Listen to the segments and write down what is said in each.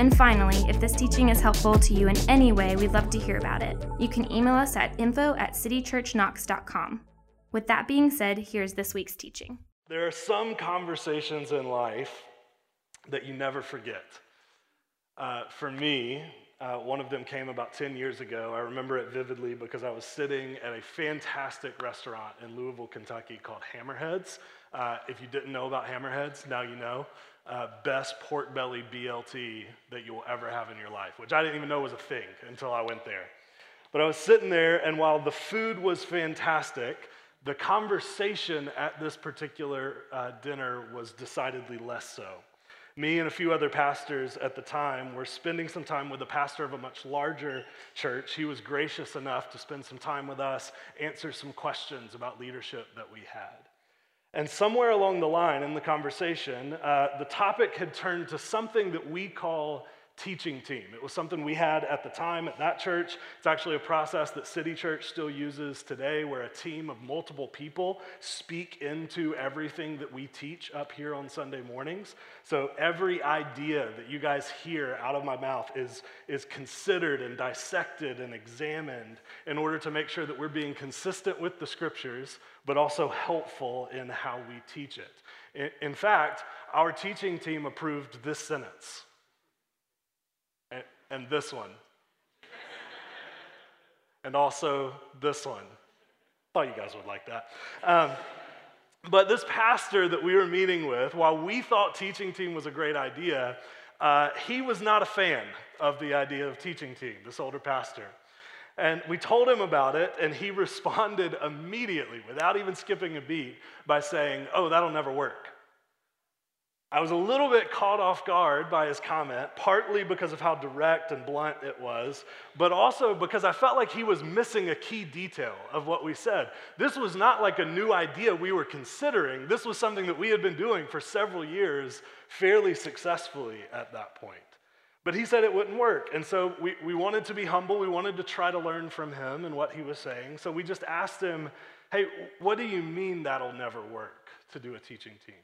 And finally, if this teaching is helpful to you in any way, we'd love to hear about it. You can email us at info at citychurchknox.com. With that being said, here's this week's teaching. There are some conversations in life that you never forget. Uh, for me, uh, one of them came about 10 years ago. I remember it vividly because I was sitting at a fantastic restaurant in Louisville, Kentucky called Hammerheads. Uh, if you didn't know about Hammerheads, now you know. Uh, best pork belly BLT that you will ever have in your life, which I didn't even know was a thing until I went there. But I was sitting there, and while the food was fantastic, the conversation at this particular uh, dinner was decidedly less so. Me and a few other pastors at the time were spending some time with a pastor of a much larger church. He was gracious enough to spend some time with us, answer some questions about leadership that we had. And somewhere along the line in the conversation, uh, the topic had turned to something that we call teaching team. It was something we had at the time at that church. It's actually a process that City Church still uses today, where a team of multiple people speak into everything that we teach up here on Sunday mornings. So every idea that you guys hear out of my mouth is, is considered and dissected and examined in order to make sure that we're being consistent with the scriptures, but also helpful in how we teach it. In, in fact, our teaching team approved this sentence and this one. and also this one. Thought you guys would like that. Um, but this pastor that we were meeting with, while we thought teaching team was a great idea, uh, he was not a fan of the idea of teaching team, this older pastor. And we told him about it, and he responded immediately, without even skipping a beat, by saying, Oh, that'll never work. I was a little bit caught off guard by his comment, partly because of how direct and blunt it was, but also because I felt like he was missing a key detail of what we said. This was not like a new idea we were considering, this was something that we had been doing for several years fairly successfully at that point. But he said it wouldn't work. And so we, we wanted to be humble. We wanted to try to learn from him and what he was saying. So we just asked him, hey, what do you mean that'll never work to do a teaching team?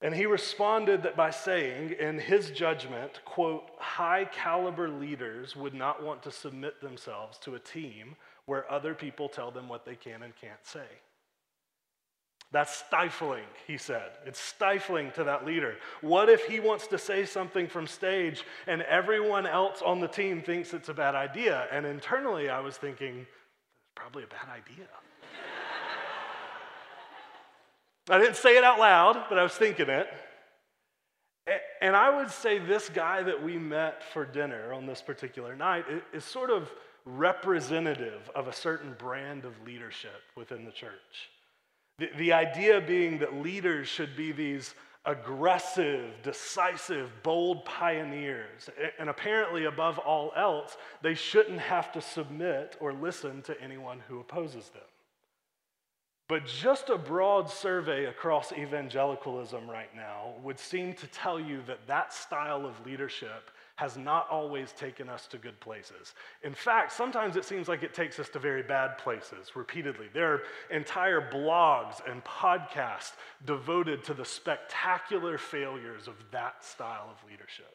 And he responded that by saying, in his judgment, quote, high caliber leaders would not want to submit themselves to a team where other people tell them what they can and can't say. That's stifling, he said. It's stifling to that leader. What if he wants to say something from stage and everyone else on the team thinks it's a bad idea? And internally, I was thinking, it's probably a bad idea. I didn't say it out loud, but I was thinking it. And I would say this guy that we met for dinner on this particular night is sort of representative of a certain brand of leadership within the church. The, the idea being that leaders should be these aggressive, decisive, bold pioneers. And apparently, above all else, they shouldn't have to submit or listen to anyone who opposes them. But just a broad survey across evangelicalism right now would seem to tell you that that style of leadership has not always taken us to good places. In fact, sometimes it seems like it takes us to very bad places repeatedly. There are entire blogs and podcasts devoted to the spectacular failures of that style of leadership.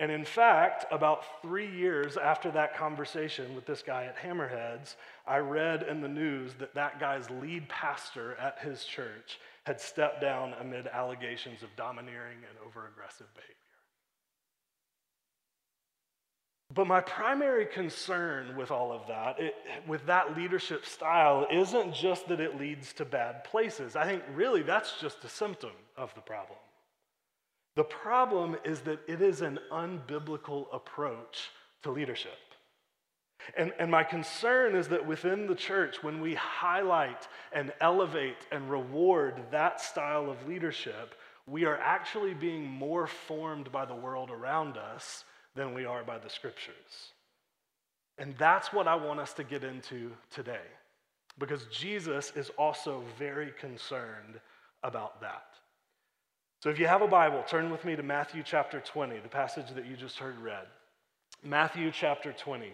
And in fact, about three years after that conversation with this guy at Hammerheads, I read in the news that that guy's lead pastor at his church had stepped down amid allegations of domineering and overaggressive behavior. But my primary concern with all of that, it, with that leadership style, isn't just that it leads to bad places. I think really that's just a symptom of the problem. The problem is that it is an unbiblical approach to leadership. And, and my concern is that within the church, when we highlight and elevate and reward that style of leadership, we are actually being more formed by the world around us than we are by the scriptures. And that's what I want us to get into today. because Jesus is also very concerned about that. So if you have a Bible, turn with me to Matthew chapter 20, the passage that you just heard read. Matthew chapter 20. If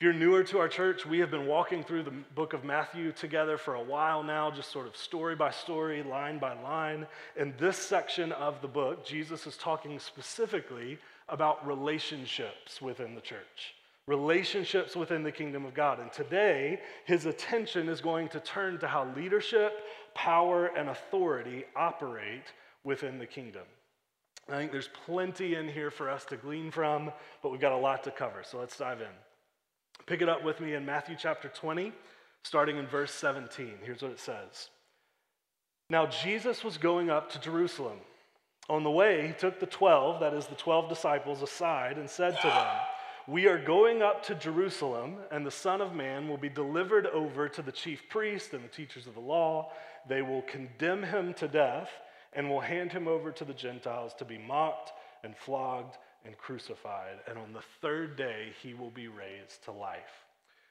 you're newer to our church, we have been walking through the book of Matthew together for a while now, just sort of story by story, line by line. In this section of the book, Jesus is talking specifically about relationships within the church, relationships within the kingdom of God. And today, his attention is going to turn to how leadership, power, and authority operate within the kingdom. I think there's plenty in here for us to glean from, but we've got a lot to cover. So let's dive in. Pick it up with me in Matthew chapter 20, starting in verse 17. Here's what it says Now Jesus was going up to Jerusalem. On the way, he took the 12, that is, the 12 disciples, aside and said to them, We are going up to Jerusalem, and the Son of Man will be delivered over to the chief priests and the teachers of the law. They will condemn him to death and will hand him over to the Gentiles to be mocked and flogged and crucified, and on the third day he will be raised to life.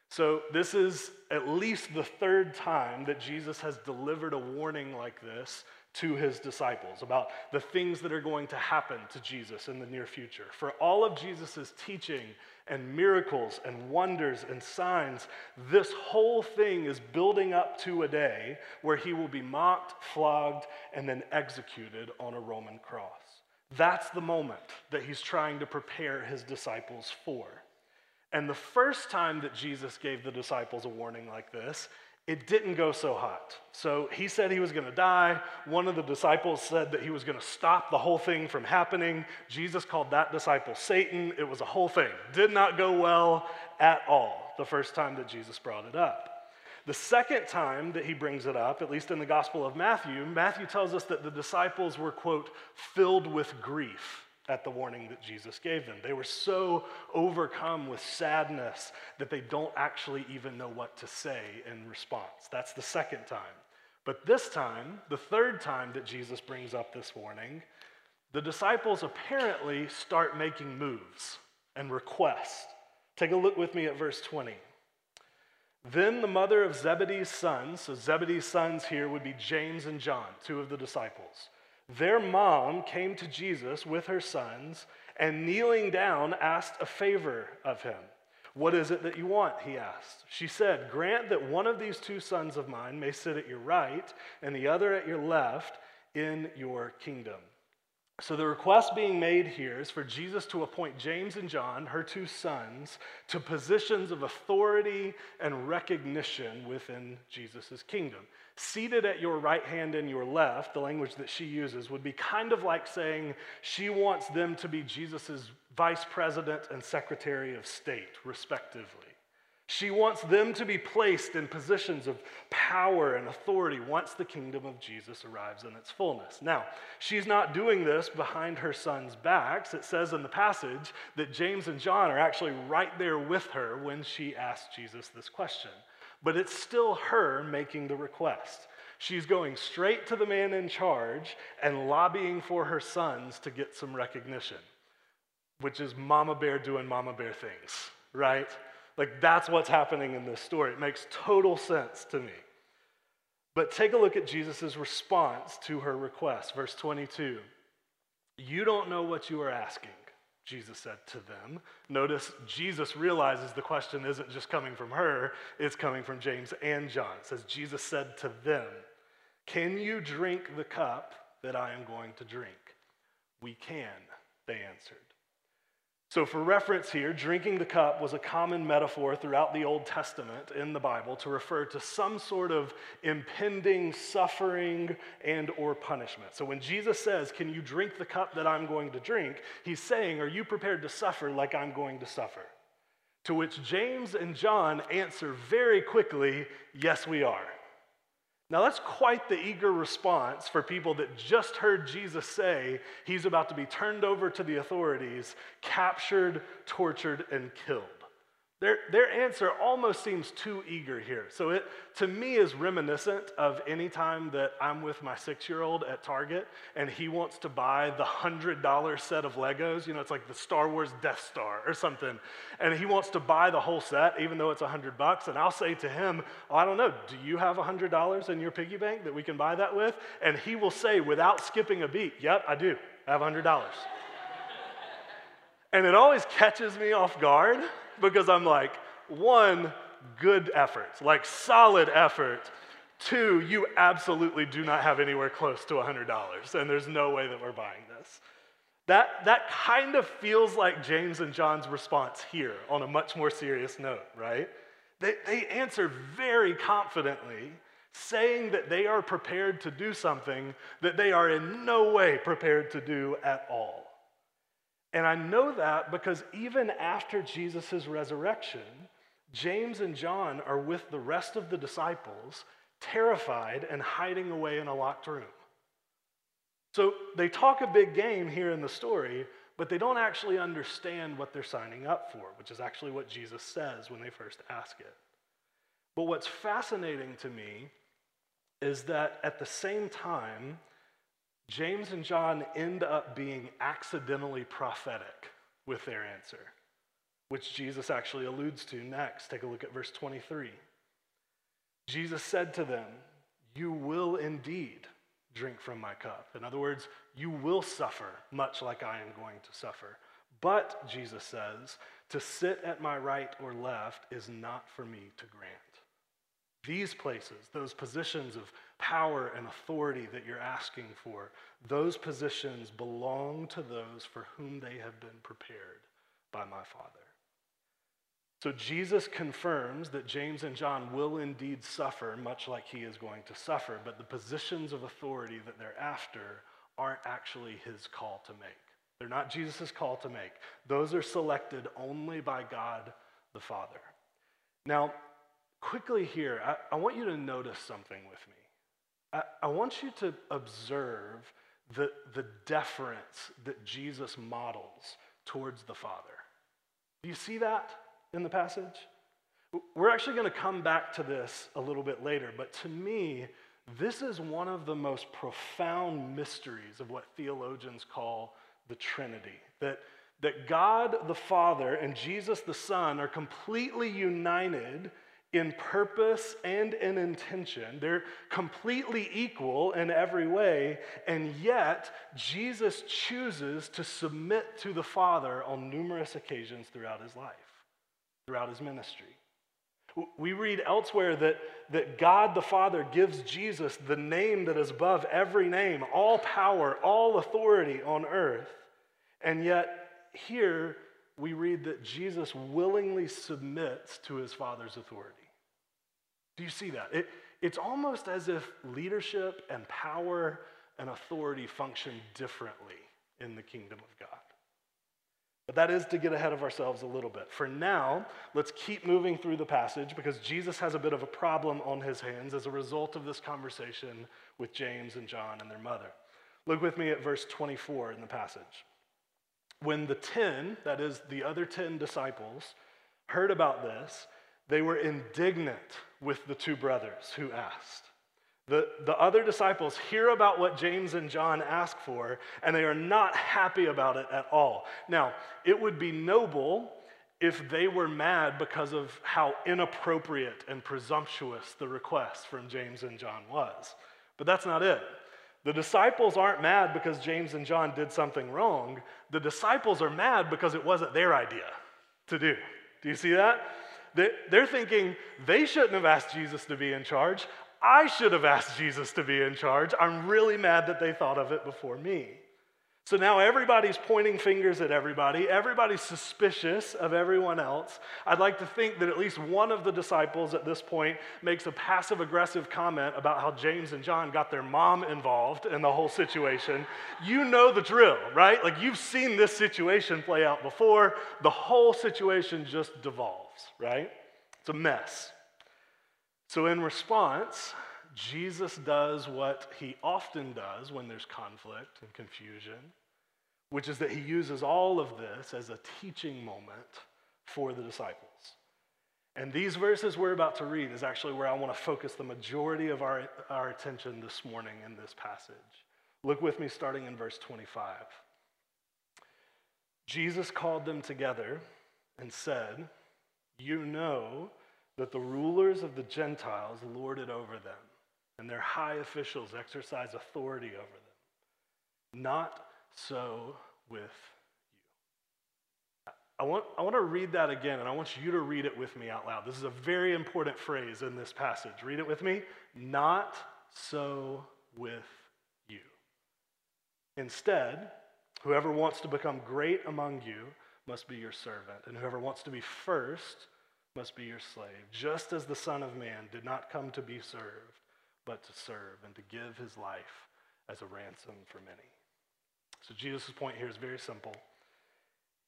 So, this is at least the third time that Jesus has delivered a warning like this to his disciples about the things that are going to happen to Jesus in the near future. For all of Jesus' teaching and miracles and wonders and signs, this whole thing is building up to a day where he will be mocked, flogged, and then executed on a Roman cross. That's the moment that he's trying to prepare his disciples for. And the first time that Jesus gave the disciples a warning like this, it didn't go so hot. So he said he was going to die. One of the disciples said that he was going to stop the whole thing from happening. Jesus called that disciple Satan. It was a whole thing. Did not go well at all the first time that Jesus brought it up. The second time that he brings it up, at least in the Gospel of Matthew, Matthew tells us that the disciples were, quote, filled with grief at the warning that Jesus gave them. They were so overcome with sadness that they don't actually even know what to say in response. That's the second time. But this time, the third time that Jesus brings up this warning, the disciples apparently start making moves and requests. Take a look with me at verse 20. Then the mother of Zebedee's sons, so Zebedee's sons here would be James and John, two of the disciples. Their mom came to Jesus with her sons and kneeling down asked a favor of him. What is it that you want? He asked. She said, Grant that one of these two sons of mine may sit at your right and the other at your left in your kingdom. So, the request being made here is for Jesus to appoint James and John, her two sons, to positions of authority and recognition within Jesus' kingdom. Seated at your right hand and your left, the language that she uses would be kind of like saying she wants them to be Jesus' vice president and secretary of state, respectively. She wants them to be placed in positions of power and authority once the kingdom of Jesus arrives in its fullness. Now, she's not doing this behind her son's backs. It says in the passage that James and John are actually right there with her when she asks Jesus this question. But it's still her making the request. She's going straight to the man in charge and lobbying for her sons to get some recognition, which is Mama Bear doing Mama Bear things, right? Like, that's what's happening in this story. It makes total sense to me. But take a look at Jesus' response to her request. Verse 22 You don't know what you are asking, Jesus said to them. Notice Jesus realizes the question isn't just coming from her, it's coming from James and John. It says, Jesus said to them, Can you drink the cup that I am going to drink? We can, they answered. So, for reference here, drinking the cup was a common metaphor throughout the Old Testament in the Bible to refer to some sort of impending suffering and or punishment. So when Jesus says, "Can you drink the cup that I'm going to drink?" he's saying, "Are you prepared to suffer like I'm going to suffer?" To which James and John answer very quickly, "Yes, we are." Now, that's quite the eager response for people that just heard Jesus say he's about to be turned over to the authorities, captured, tortured, and killed. Their, their answer almost seems too eager here. So it, to me, is reminiscent of any time that I'm with my six-year-old at Target and he wants to buy the $100 set of Legos. You know, it's like the Star Wars Death Star or something. And he wants to buy the whole set, even though it's 100 bucks. And I'll say to him, oh, I don't know, do you have $100 in your piggy bank that we can buy that with? And he will say, without skipping a beat, yep, I do. I have $100. and it always catches me off guard because I'm like, one, good effort, like solid effort. Two, you absolutely do not have anywhere close to $100, and there's no way that we're buying this. That, that kind of feels like James and John's response here on a much more serious note, right? They, they answer very confidently, saying that they are prepared to do something that they are in no way prepared to do at all. And I know that because even after Jesus' resurrection, James and John are with the rest of the disciples, terrified and hiding away in a locked room. So they talk a big game here in the story, but they don't actually understand what they're signing up for, which is actually what Jesus says when they first ask it. But what's fascinating to me is that at the same time, James and John end up being accidentally prophetic with their answer, which Jesus actually alludes to next. Take a look at verse 23. Jesus said to them, You will indeed drink from my cup. In other words, you will suffer much like I am going to suffer. But, Jesus says, to sit at my right or left is not for me to grant. These places, those positions of power and authority that you're asking for, those positions belong to those for whom they have been prepared by my Father. So Jesus confirms that James and John will indeed suffer, much like he is going to suffer, but the positions of authority that they're after aren't actually his call to make. They're not Jesus' call to make. Those are selected only by God the Father. Now, quickly here, I, I want you to notice something with me. I, I want you to observe the, the deference that Jesus models towards the Father. Do you see that in the passage? We're actually going to come back to this a little bit later, but to me, this is one of the most profound mysteries of what theologians call the Trinity. That, that God the Father and Jesus the Son are completely united in purpose and in intention. They're completely equal in every way, and yet Jesus chooses to submit to the Father on numerous occasions throughout his life, throughout his ministry. We read elsewhere that, that God the Father gives Jesus the name that is above every name, all power, all authority on earth. And yet, here we read that Jesus willingly submits to his Father's authority. Do you see that? It, it's almost as if leadership and power and authority function differently in the kingdom of God. But that is to get ahead of ourselves a little bit. For now, let's keep moving through the passage because Jesus has a bit of a problem on his hands as a result of this conversation with James and John and their mother. Look with me at verse 24 in the passage. When the 10, that is, the other 10 disciples, heard about this, they were indignant with the two brothers who asked. The, the other disciples hear about what James and John ask for, and they are not happy about it at all. Now, it would be noble if they were mad because of how inappropriate and presumptuous the request from James and John was. But that's not it. The disciples aren't mad because James and John did something wrong. The disciples are mad because it wasn't their idea to do. Do you see that? They're thinking they shouldn't have asked Jesus to be in charge. I should have asked Jesus to be in charge. I'm really mad that they thought of it before me. So now everybody's pointing fingers at everybody. Everybody's suspicious of everyone else. I'd like to think that at least one of the disciples at this point makes a passive aggressive comment about how James and John got their mom involved in the whole situation. You know the drill, right? Like you've seen this situation play out before. The whole situation just devolves, right? It's a mess. So, in response, Jesus does what he often does when there's conflict and confusion, which is that he uses all of this as a teaching moment for the disciples. And these verses we're about to read is actually where I want to focus the majority of our, our attention this morning in this passage. Look with me starting in verse 25. Jesus called them together and said, You know that the rulers of the Gentiles lord it over them, and their high officials exercise authority over them. Not so with you. I want, I want to read that again, and I want you to read it with me out loud. This is a very important phrase in this passage. Read it with me. Not so with you. Instead, whoever wants to become great among you must be your servant, and whoever wants to be first must be your slave, just as the Son of Man did not come to be served, but to serve and to give his life as a ransom for many. So Jesus' point here is very simple.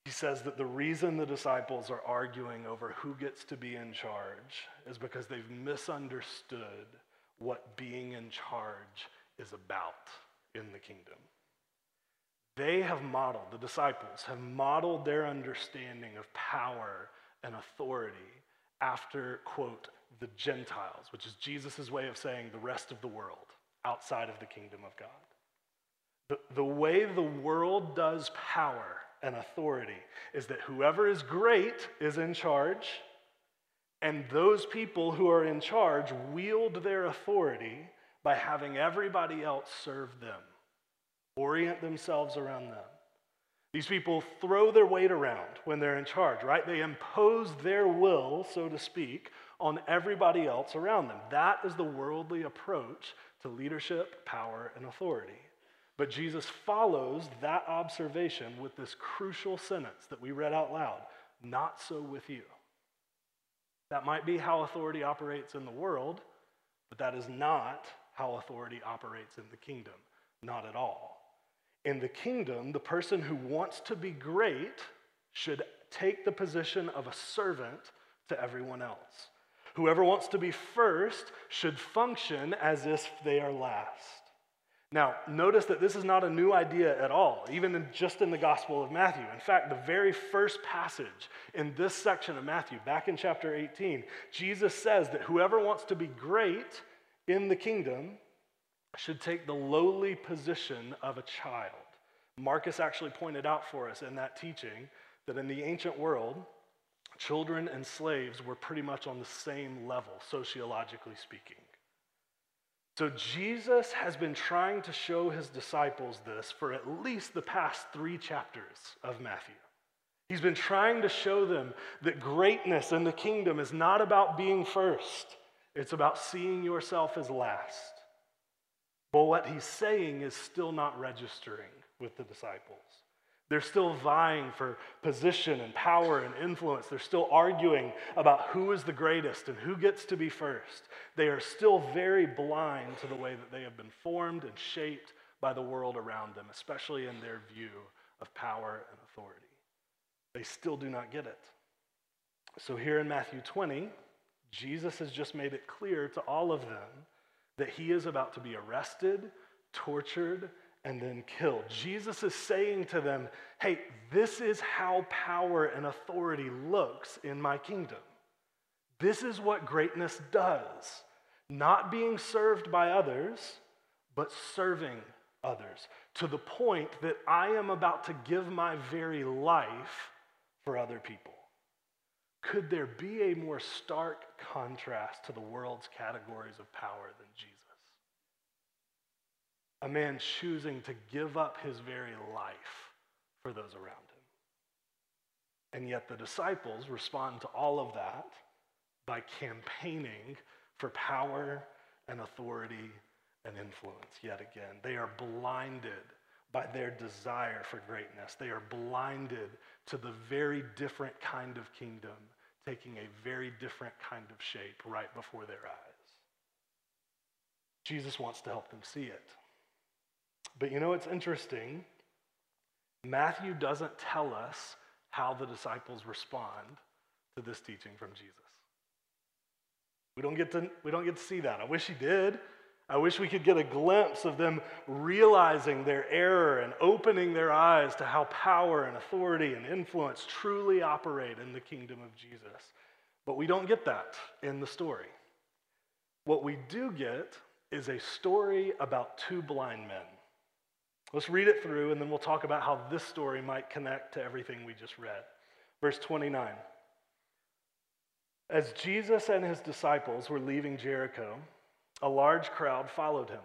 He says that the reason the disciples are arguing over who gets to be in charge is because they've misunderstood what being in charge is about in the kingdom. They have modeled, the disciples have modeled their understanding of power and authority after, quote, the Gentiles, which is Jesus' way of saying the rest of the world outside of the kingdom of God. The, the way the world does power and authority is that whoever is great is in charge, and those people who are in charge wield their authority by having everybody else serve them, orient themselves around them. These people throw their weight around when they're in charge, right? They impose their will, so to speak, on everybody else around them. That is the worldly approach to leadership, power, and authority. But Jesus follows that observation with this crucial sentence that we read out loud not so with you. That might be how authority operates in the world, but that is not how authority operates in the kingdom. Not at all. In the kingdom, the person who wants to be great should take the position of a servant to everyone else. Whoever wants to be first should function as if they are last. Now, notice that this is not a new idea at all, even in, just in the Gospel of Matthew. In fact, the very first passage in this section of Matthew, back in chapter 18, Jesus says that whoever wants to be great in the kingdom should take the lowly position of a child. Marcus actually pointed out for us in that teaching that in the ancient world, children and slaves were pretty much on the same level, sociologically speaking. So Jesus has been trying to show his disciples this for at least the past three chapters of Matthew. He's been trying to show them that greatness in the kingdom is not about being first, it's about seeing yourself as last. But what he's saying is still not registering with the disciples. They're still vying for position and power and influence. They're still arguing about who is the greatest and who gets to be first. They are still very blind to the way that they have been formed and shaped by the world around them, especially in their view of power and authority. They still do not get it. So, here in Matthew 20, Jesus has just made it clear to all of them that he is about to be arrested, tortured, and then killed. Jesus is saying to them, hey, this is how power and authority looks in my kingdom. This is what greatness does. Not being served by others, but serving others to the point that I am about to give my very life for other people. Could there be a more stark contrast to the world's categories of power than Jesus? A man choosing to give up his very life for those around him. And yet the disciples respond to all of that by campaigning for power and authority and influence yet again. They are blinded by their desire for greatness. They are blinded to the very different kind of kingdom taking a very different kind of shape right before their eyes. Jesus wants to help them see it. But you know what's interesting? Matthew doesn't tell us how the disciples respond to this teaching from Jesus. We don't get to, we don't get to see that. I wish he did. I wish we could get a glimpse of them realizing their error and opening their eyes to how power and authority and influence truly operate in the kingdom of Jesus. But we don't get that in the story. What we do get is a story about two blind men. Let's read it through and then we'll talk about how this story might connect to everything we just read. Verse 29. As Jesus and his disciples were leaving Jericho, a large crowd followed him.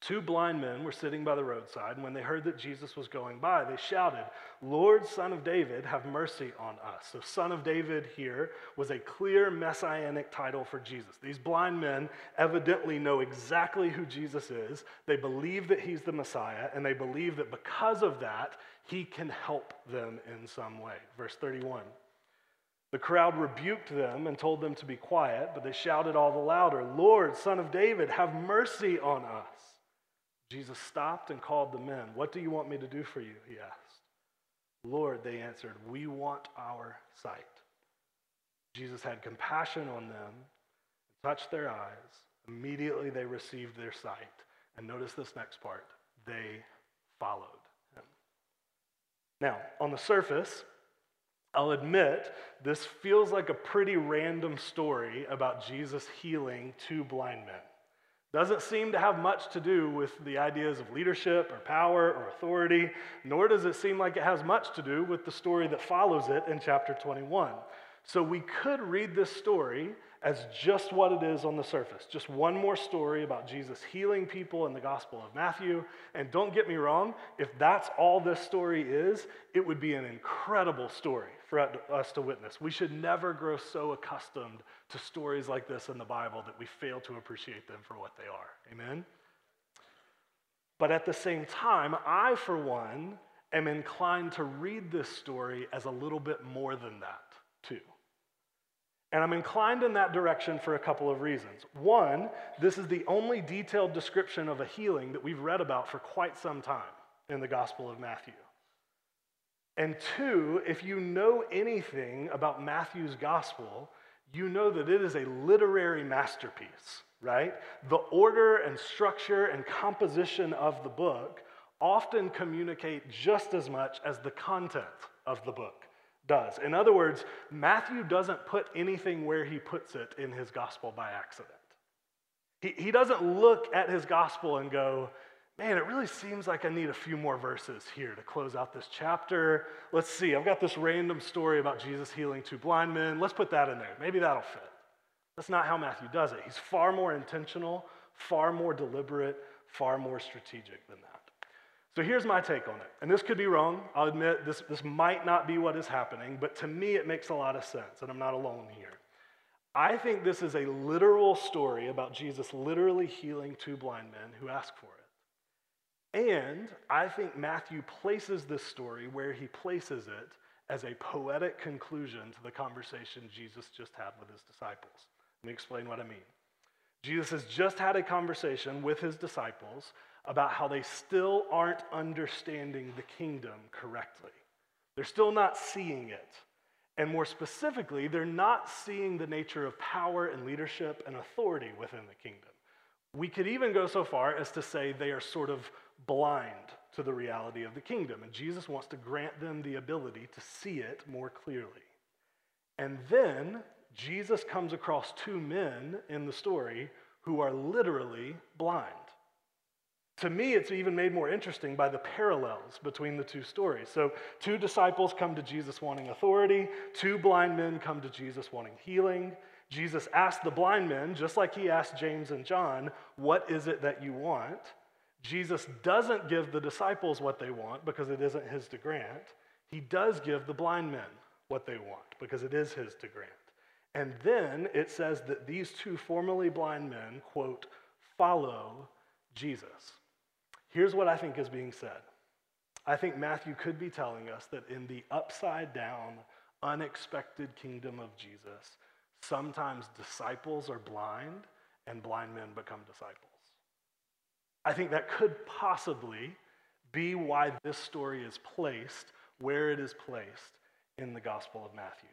Two blind men were sitting by the roadside, and when they heard that Jesus was going by, they shouted, Lord, Son of David, have mercy on us. So, Son of David here was a clear messianic title for Jesus. These blind men evidently know exactly who Jesus is. They believe that he's the Messiah, and they believe that because of that, he can help them in some way. Verse 31. The crowd rebuked them and told them to be quiet, but they shouted all the louder, Lord, Son of David, have mercy on us. Jesus stopped and called the men. What do you want me to do for you? He asked. Lord, they answered, we want our sight. Jesus had compassion on them, and touched their eyes. Immediately they received their sight. And notice this next part they followed him. Now, on the surface, I'll admit this feels like a pretty random story about Jesus healing two blind men. Doesn't seem to have much to do with the ideas of leadership or power or authority, nor does it seem like it has much to do with the story that follows it in chapter 21. So we could read this story as just what it is on the surface. Just one more story about Jesus healing people in the Gospel of Matthew. And don't get me wrong, if that's all this story is, it would be an incredible story for us to witness. We should never grow so accustomed to stories like this in the Bible that we fail to appreciate them for what they are. Amen? But at the same time, I, for one, am inclined to read this story as a little bit more than that, too. And I'm inclined in that direction for a couple of reasons. One, this is the only detailed description of a healing that we've read about for quite some time in the Gospel of Matthew. And two, if you know anything about Matthew's gospel, you know that it is a literary masterpiece, right? The order and structure and composition of the book often communicate just as much as the content of the book does. In other words, Matthew doesn't put anything where he puts it in his gospel by accident. He, he doesn't look at his gospel and go, man, it really seems like I need a few more verses here to close out this chapter. Let's see, I've got this random story about Jesus healing two blind men. Let's put that in there. Maybe that'll fit. That's not how Matthew does it. He's far more intentional, far more deliberate, far more strategic than that. So here's my take on it. And this could be wrong. I'll admit this, this might not be what is happening, but to me it makes a lot of sense, and I'm not alone here. I think this is a literal story about Jesus literally healing two blind men who ask for it. And I think Matthew places this story where he places it as a poetic conclusion to the conversation Jesus just had with his disciples. Let me explain what I mean. Jesus has just had a conversation with his disciples about how they still aren't understanding the kingdom correctly. They're still not seeing it. And more specifically, they're not seeing the nature of power and leadership and authority within the kingdom. We could even go so far as to say they are sort of blind to the reality of the kingdom. And Jesus wants to grant them the ability to see it more clearly. And then Jesus comes across two men in the story who are literally blind. To me, it's even made more interesting by the parallels between the two stories. So, two disciples come to Jesus wanting authority, two blind men come to Jesus wanting healing. Jesus asked the blind men, just like he asked James and John, What is it that you want? Jesus doesn't give the disciples what they want because it isn't his to grant. He does give the blind men what they want because it is his to grant. And then it says that these two formerly blind men, quote, follow Jesus. Here's what I think is being said I think Matthew could be telling us that in the upside down, unexpected kingdom of Jesus, sometimes disciples are blind and blind men become disciples. I think that could possibly be why this story is placed where it is placed in the Gospel of Matthew.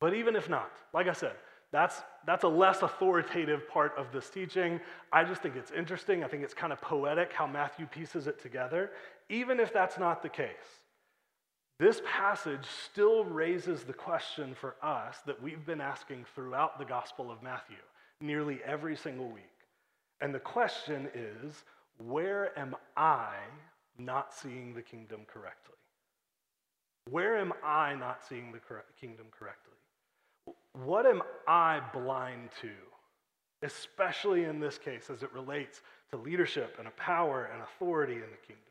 But even if not, like I said, that's, that's a less authoritative part of this teaching. I just think it's interesting. I think it's kind of poetic how Matthew pieces it together. Even if that's not the case, This passage still raises the question for us that we've been asking throughout the Gospel of Matthew, nearly every single week. And the question is where am I not seeing the kingdom correctly? Where am I not seeing the kingdom correctly? What am I blind to? Especially in this case, as it relates to leadership and a power and authority in the kingdom.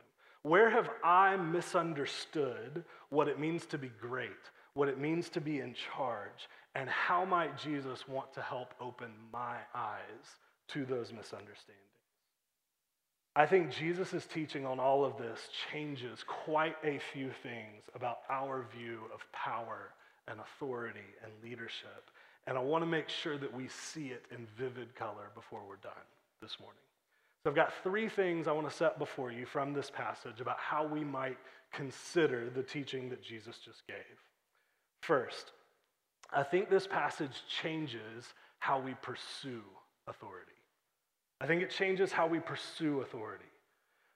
Where have I misunderstood what it means to be great, what it means to be in charge, and how might Jesus want to help open my eyes to those misunderstandings? I think Jesus' teaching on all of this changes quite a few things about our view of power and authority and leadership. And I want to make sure that we see it in vivid color before we're done this morning. So I've got three things I want to set before you from this passage about how we might consider the teaching that Jesus just gave. First, I think this passage changes how we pursue authority. I think it changes how we pursue authority.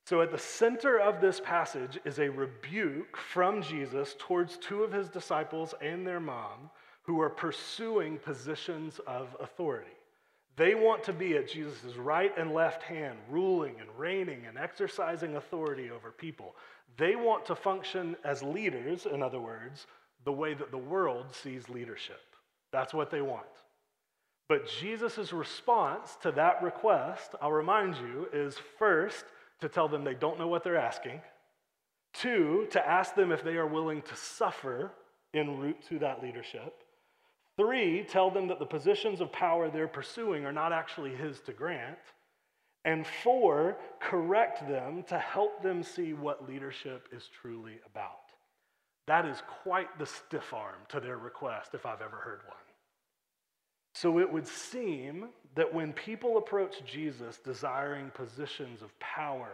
So, at the center of this passage is a rebuke from Jesus towards two of his disciples and their mom who are pursuing positions of authority. They want to be at Jesus' right and left hand, ruling and reigning and exercising authority over people. They want to function as leaders, in other words, the way that the world sees leadership. That's what they want. But Jesus' response to that request, I'll remind you, is first to tell them they don't know what they're asking, two, to ask them if they are willing to suffer en route to that leadership, Three, tell them that the positions of power they're pursuing are not actually his to grant. And four, correct them to help them see what leadership is truly about. That is quite the stiff arm to their request, if I've ever heard one. So it would seem that when people approach Jesus desiring positions of power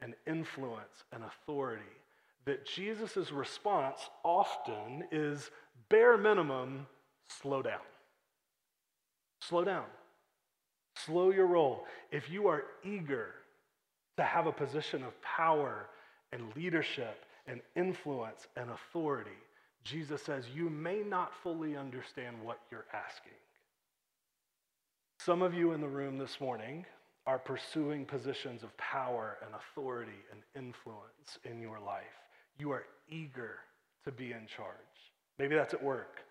and influence and authority, that Jesus' response often is bare minimum slow down. Slow down. Slow your roll. If you are eager to have a position of power and leadership and influence and authority, Jesus says you may not fully understand what you're asking. Some of you in the room this morning are pursuing positions of power and authority and influence in your life. You are eager to be in charge. Maybe that's at work.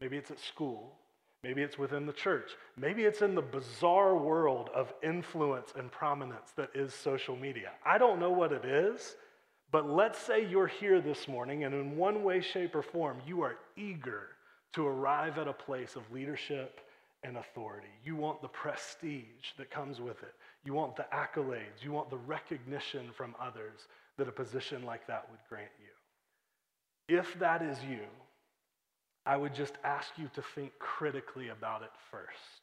Maybe it's at school. Maybe it's within the church. Maybe it's in the bizarre world of influence and prominence that is social media. I don't know what it is, but let's say you're here this morning and in one way, shape, or form, you are eager to arrive at a place of leadership and authority. You want the prestige that comes with it. You want the accolades. You want the recognition from others that a position like that would grant you. If that is you, I would just ask you to think critically about it first.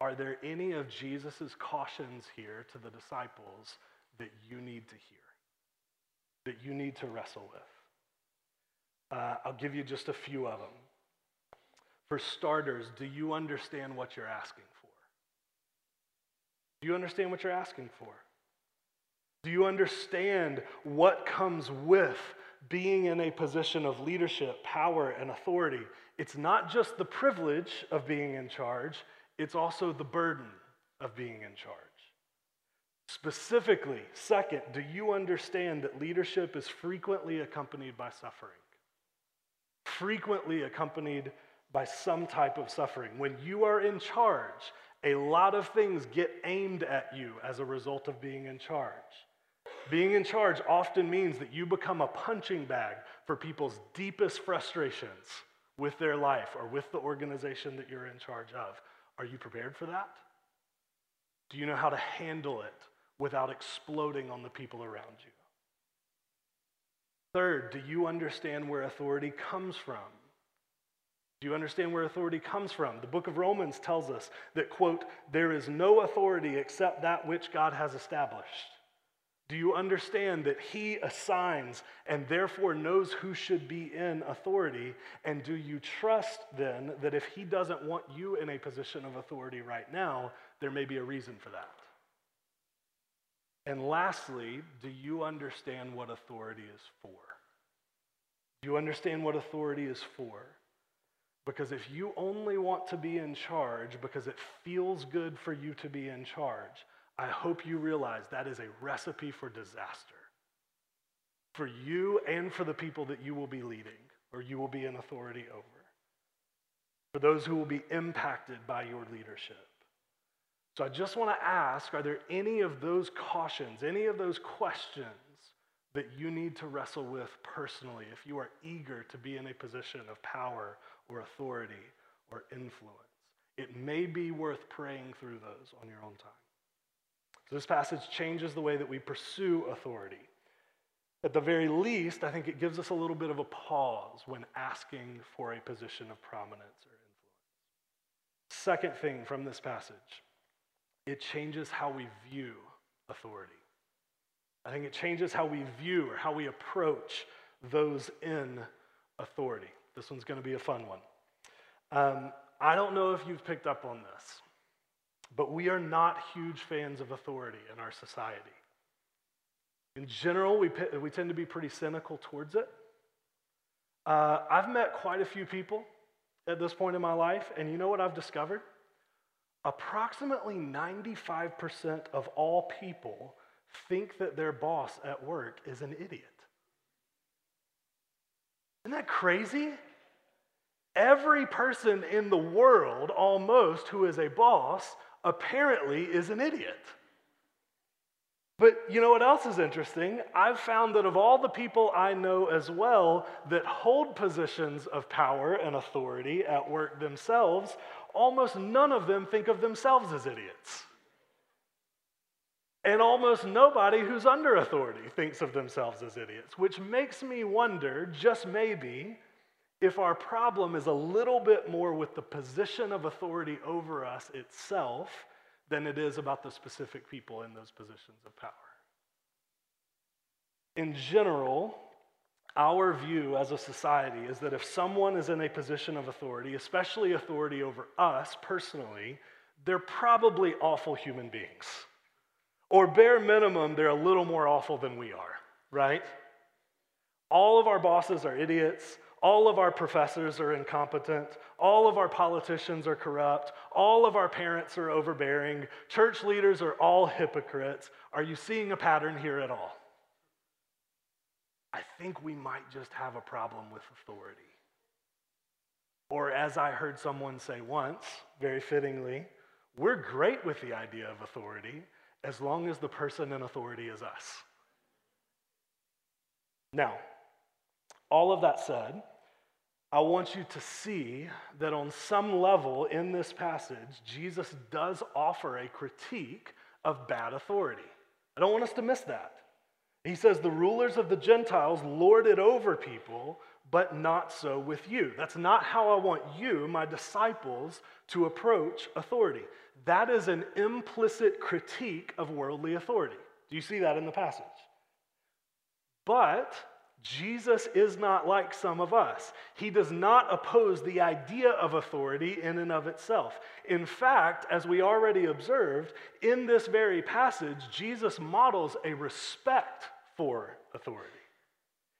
Are there any of Jesus' cautions here to the disciples that you need to hear, that you need to wrestle with? Uh, I'll give you just a few of them. For starters, do you understand what you're asking for? Do you understand what you're asking for? Do you understand what comes with being in a position of leadership, power, and authority, it's not just the privilege of being in charge, it's also the burden of being in charge. Specifically, second, do you understand that leadership is frequently accompanied by suffering? Frequently accompanied by some type of suffering. When you are in charge, a lot of things get aimed at you as a result of being in charge. Being in charge often means that you become a punching bag for people's deepest frustrations with their life or with the organization that you're in charge of. Are you prepared for that? Do you know how to handle it without exploding on the people around you? Third, do you understand where authority comes from? Do you understand where authority comes from? The book of Romans tells us that, quote, there is no authority except that which God has established. Do you understand that He assigns and therefore knows who should be in authority? And do you trust then that if He doesn't want you in a position of authority right now, there may be a reason for that? And lastly, do you understand what authority is for? Do you understand what authority is for? Because if you only want to be in charge because it feels good for you to be in charge, I hope you realize that is a recipe for disaster for you and for the people that you will be leading or you will be in authority over, for those who will be impacted by your leadership. So I just want to ask are there any of those cautions, any of those questions that you need to wrestle with personally if you are eager to be in a position of power or authority or influence? It may be worth praying through those on your own time. So this passage changes the way that we pursue authority. At the very least, I think it gives us a little bit of a pause when asking for a position of prominence or influence. Second thing from this passage, it changes how we view authority. I think it changes how we view or how we approach those in authority. This one's going to be a fun one. Um, I don't know if you've picked up on this, but we are not huge fans of authority in our society. In general, we, we tend to be pretty cynical towards it. Uh, I've met quite a few people at this point in my life, and you know what I've discovered? Approximately 95% of all people think that their boss at work is an idiot. Isn't that crazy? Every person in the world, almost, who is a boss, apparently is an idiot. But you know what else is interesting? I've found that of all the people I know as well that hold positions of power and authority at work themselves, almost none of them think of themselves as idiots. And almost nobody who's under authority thinks of themselves as idiots, which makes me wonder, just maybe, if our problem is a little bit more with the position of authority over us itself than it is about the specific people in those positions of power. In general, our view as a society is that if someone is in a position of authority, especially authority over us personally, they're probably awful human beings. Or bare minimum, they're a little more awful than we are, right? All of our bosses are idiots. All of our professors are incompetent. All of our politicians are corrupt. All of our parents are overbearing. Church leaders are all hypocrites. Are you seeing a pattern here at all? I think we might just have a problem with authority. Or, as I heard someone say once, very fittingly, we're great with the idea of authority as long as the person in authority is us. Now, all of that said, I want you to see that on some level in this passage, Jesus does offer a critique of bad authority. I don't want us to miss that. He says, The rulers of the Gentiles lord it over people, but not so with you. That's not how I want you, my disciples, to approach authority. That is an implicit critique of worldly authority. Do you see that in the passage? But Jesus is not like some of us. He does not oppose the idea of authority in and of itself. In fact, as we already observed, in this very passage, Jesus models a respect for authority.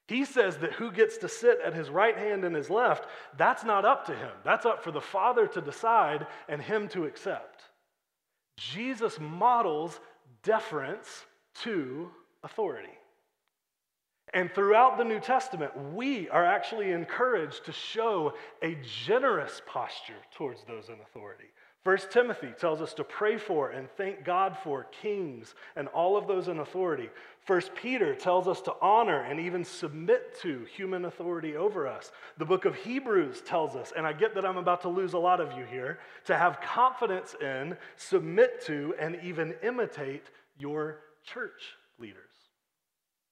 He says that who gets to sit at his right hand and his left, that's not up to him. That's up for the Father to decide and him to accept. Jesus models deference to authority. And throughout the New Testament, we are actually encouraged to show a generous posture towards those in authority. First Timothy tells us to pray for and thank God for kings and all of those in authority. First Peter tells us to honor and even submit to human authority over us. The book of Hebrews tells us, and I get that I'm about to lose a lot of you here, to have confidence in, submit to, and even imitate your church leaders.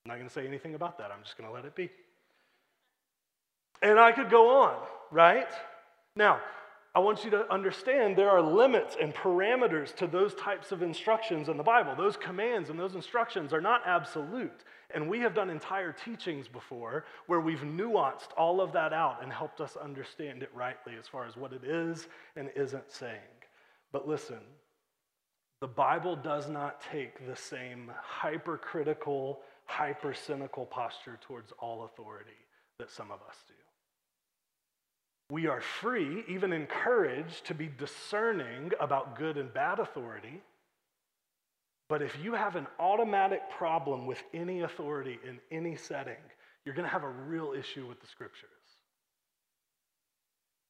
I'm not going to say anything about that. I'm just going to let it be. And I could go on, right? Now, I want you to understand there are limits and parameters to those types of instructions in the Bible. Those commands and those instructions are not absolute. And we have done entire teachings before where we've nuanced all of that out and helped us understand it rightly as far as what it is and isn't saying. But listen, the Bible does not take the same hypercritical hyper cynical posture towards all authority that some of us do. We are free, even encouraged, to be discerning about good and bad authority. But if you have an automatic problem with any authority in any setting, you're going to have a real issue with the scriptures.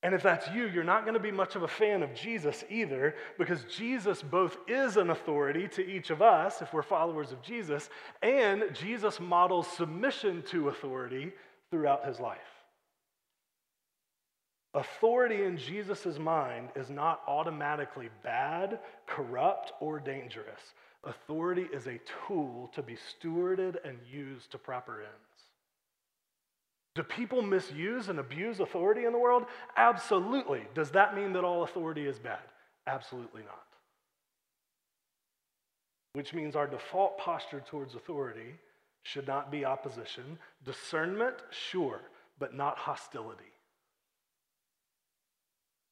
And if that's you, you're not going to be much of a fan of Jesus either, because Jesus both is an authority to each of us, if we're followers of Jesus, and Jesus models submission to authority throughout his life. Authority in Jesus' mind is not automatically bad, corrupt, or dangerous. Authority is a tool to be stewarded and used to proper ends. Do people misuse and abuse authority in the world? Absolutely. Does that mean that all authority is bad? Absolutely not. Which means our default posture towards authority should not be opposition. Discernment, sure, but not hostility.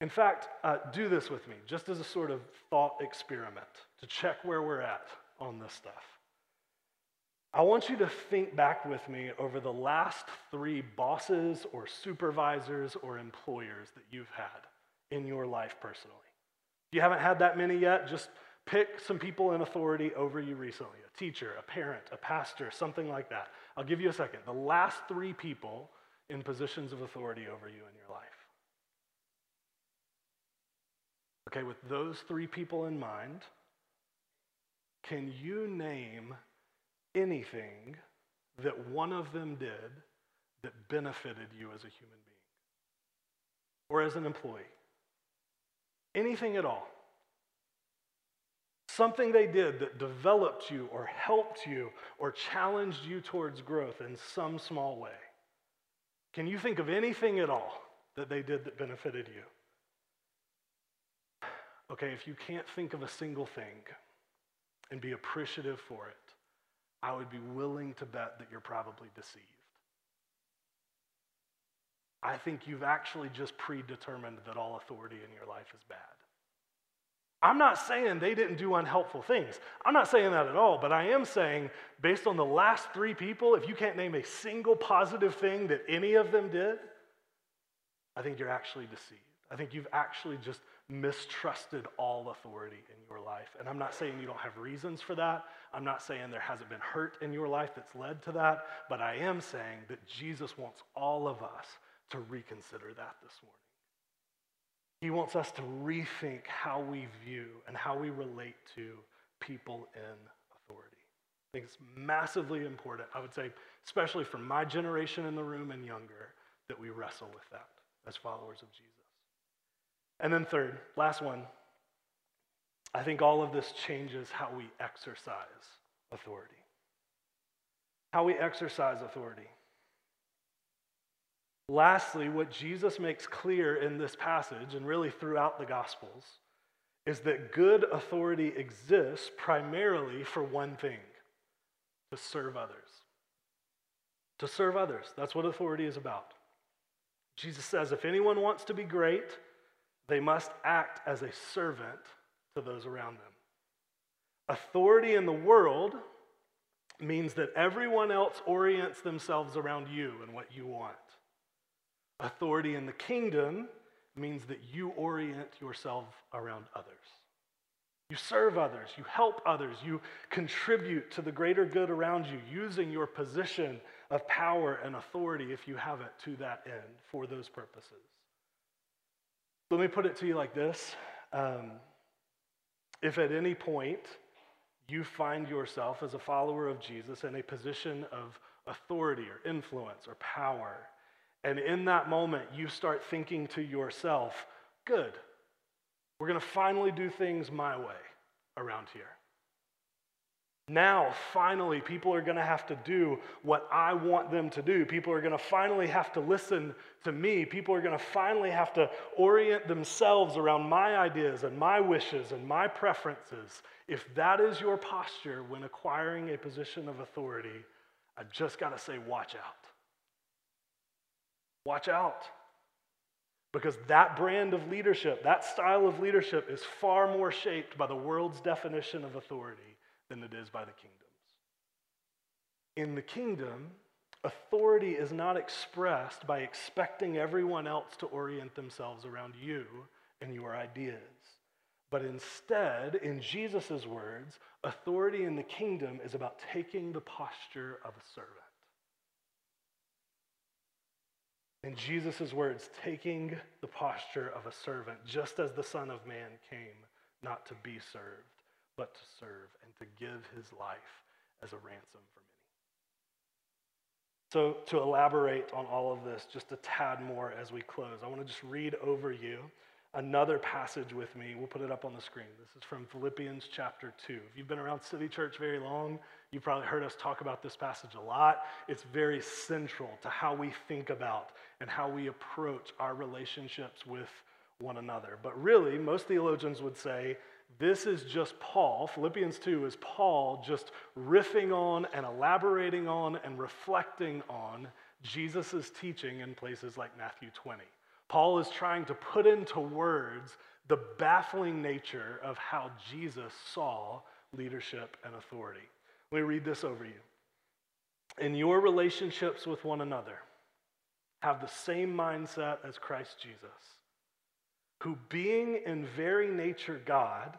In fact, uh, do this with me, just as a sort of thought experiment to check where we're at on this stuff. I want you to think back with me over the last three bosses or supervisors or employers that you've had in your life personally. If you haven't had that many yet, just pick some people in authority over you recently a teacher, a parent, a pastor, something like that. I'll give you a second. The last three people in positions of authority over you in your life. Okay, with those three people in mind, can you name anything that one of them did that benefited you as a human being or as an employee. Anything at all. Something they did that developed you or helped you or challenged you towards growth in some small way. Can you think of anything at all that they did that benefited you? Okay, if you can't think of a single thing and be appreciative for it, I would be willing to bet that you're probably deceived. I think you've actually just predetermined that all authority in your life is bad. I'm not saying they didn't do unhelpful things. I'm not saying that at all, but I am saying, based on the last three people, if you can't name a single positive thing that any of them did, I think you're actually deceived. I think you've actually just mistrusted all authority in your life. And I'm not saying you don't have reasons for that. I'm not saying there hasn't been hurt in your life that's led to that. But I am saying that Jesus wants all of us to reconsider that this morning. He wants us to rethink how we view and how we relate to people in authority. I think it's massively important, I would say, especially for my generation in the room and younger, that we wrestle with that as followers of Jesus. And then, third, last one, I think all of this changes how we exercise authority. How we exercise authority. Lastly, what Jesus makes clear in this passage and really throughout the Gospels is that good authority exists primarily for one thing to serve others. To serve others. That's what authority is about. Jesus says if anyone wants to be great, they must act as a servant to those around them. Authority in the world means that everyone else orients themselves around you and what you want. Authority in the kingdom means that you orient yourself around others. You serve others, you help others, you contribute to the greater good around you using your position of power and authority, if you have it, to that end for those purposes. Let me put it to you like this. Um, if at any point you find yourself as a follower of Jesus in a position of authority or influence or power, and in that moment you start thinking to yourself, good, we're going to finally do things my way around here. Now, finally, people are going to have to do what I want them to do. People are going to finally have to listen to me. People are going to finally have to orient themselves around my ideas and my wishes and my preferences. If that is your posture when acquiring a position of authority, I just got to say, watch out. Watch out. Because that brand of leadership, that style of leadership, is far more shaped by the world's definition of authority than it is by the kingdoms. In the kingdom, Authority is not expressed by expecting everyone else to orient themselves around you and your ideas. But instead, in Jesus' words, authority in the kingdom is about taking the posture of a servant. In Jesus' words, taking the posture of a servant, just as the Son of Man came not to be served, but to serve and to give his life as a ransom for many. So, to elaborate on all of this just a tad more as we close, I want to just read over you another passage with me. We'll put it up on the screen. This is from Philippians chapter 2. If you've been around City Church very long, you've probably heard us talk about this passage a lot. It's very central to how we think about and how we approach our relationships with one another. But really, most theologians would say this is just Paul. Philippians 2 is Paul just riffing on and elaborating on and reflecting on Jesus' teaching in places like Matthew 20. Paul is trying to put into words the baffling nature of how Jesus saw leadership and authority. Let me read this over you. In your relationships with one another, have the same mindset as Christ Jesus, who, being in very nature God,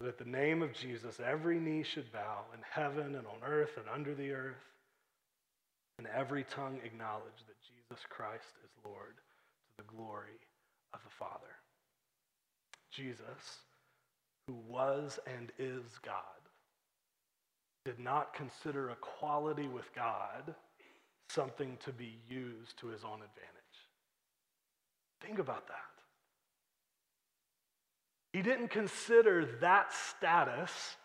that at the name of Jesus every knee should bow in heaven and on earth and under the earth, and every tongue acknowledge that Jesus Christ is Lord to the glory of the Father. Jesus, who was and is God, did not consider equality with God something to be used to his own advantage. Think about that. He didn't consider that status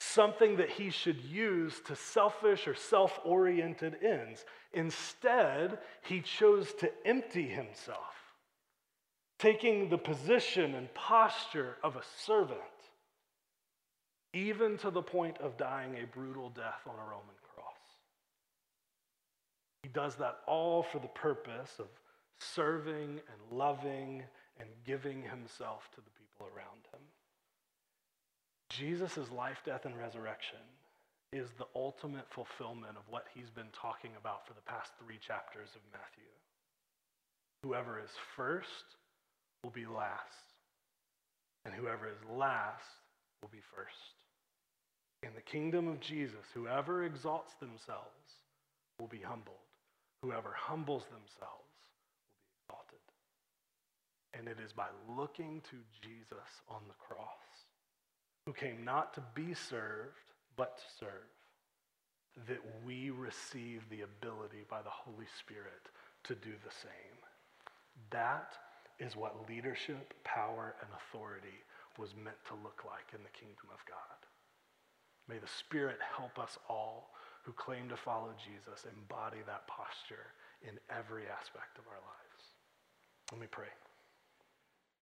something that he should use to selfish or self oriented ends. Instead, he chose to empty himself, taking the position and posture of a servant, even to the point of dying a brutal death on a Roman cross. He does that all for the purpose of serving and loving and giving himself to the people around him. Jesus' life, death, and resurrection is the ultimate fulfillment of what he's been talking about for the past three chapters of Matthew. Whoever is first will be last, and whoever is last will be first. In the kingdom of Jesus, whoever exalts themselves will be humbled. Whoever humbles themselves. And it is by looking to Jesus on the cross who came not to be served, but to serve, that we receive the ability by the Holy Spirit to do the same. That is what leadership, power, and authority was meant to look like in the kingdom of God. May the Spirit help us all who claim to follow Jesus embody that posture in every aspect of our lives. Let me pray.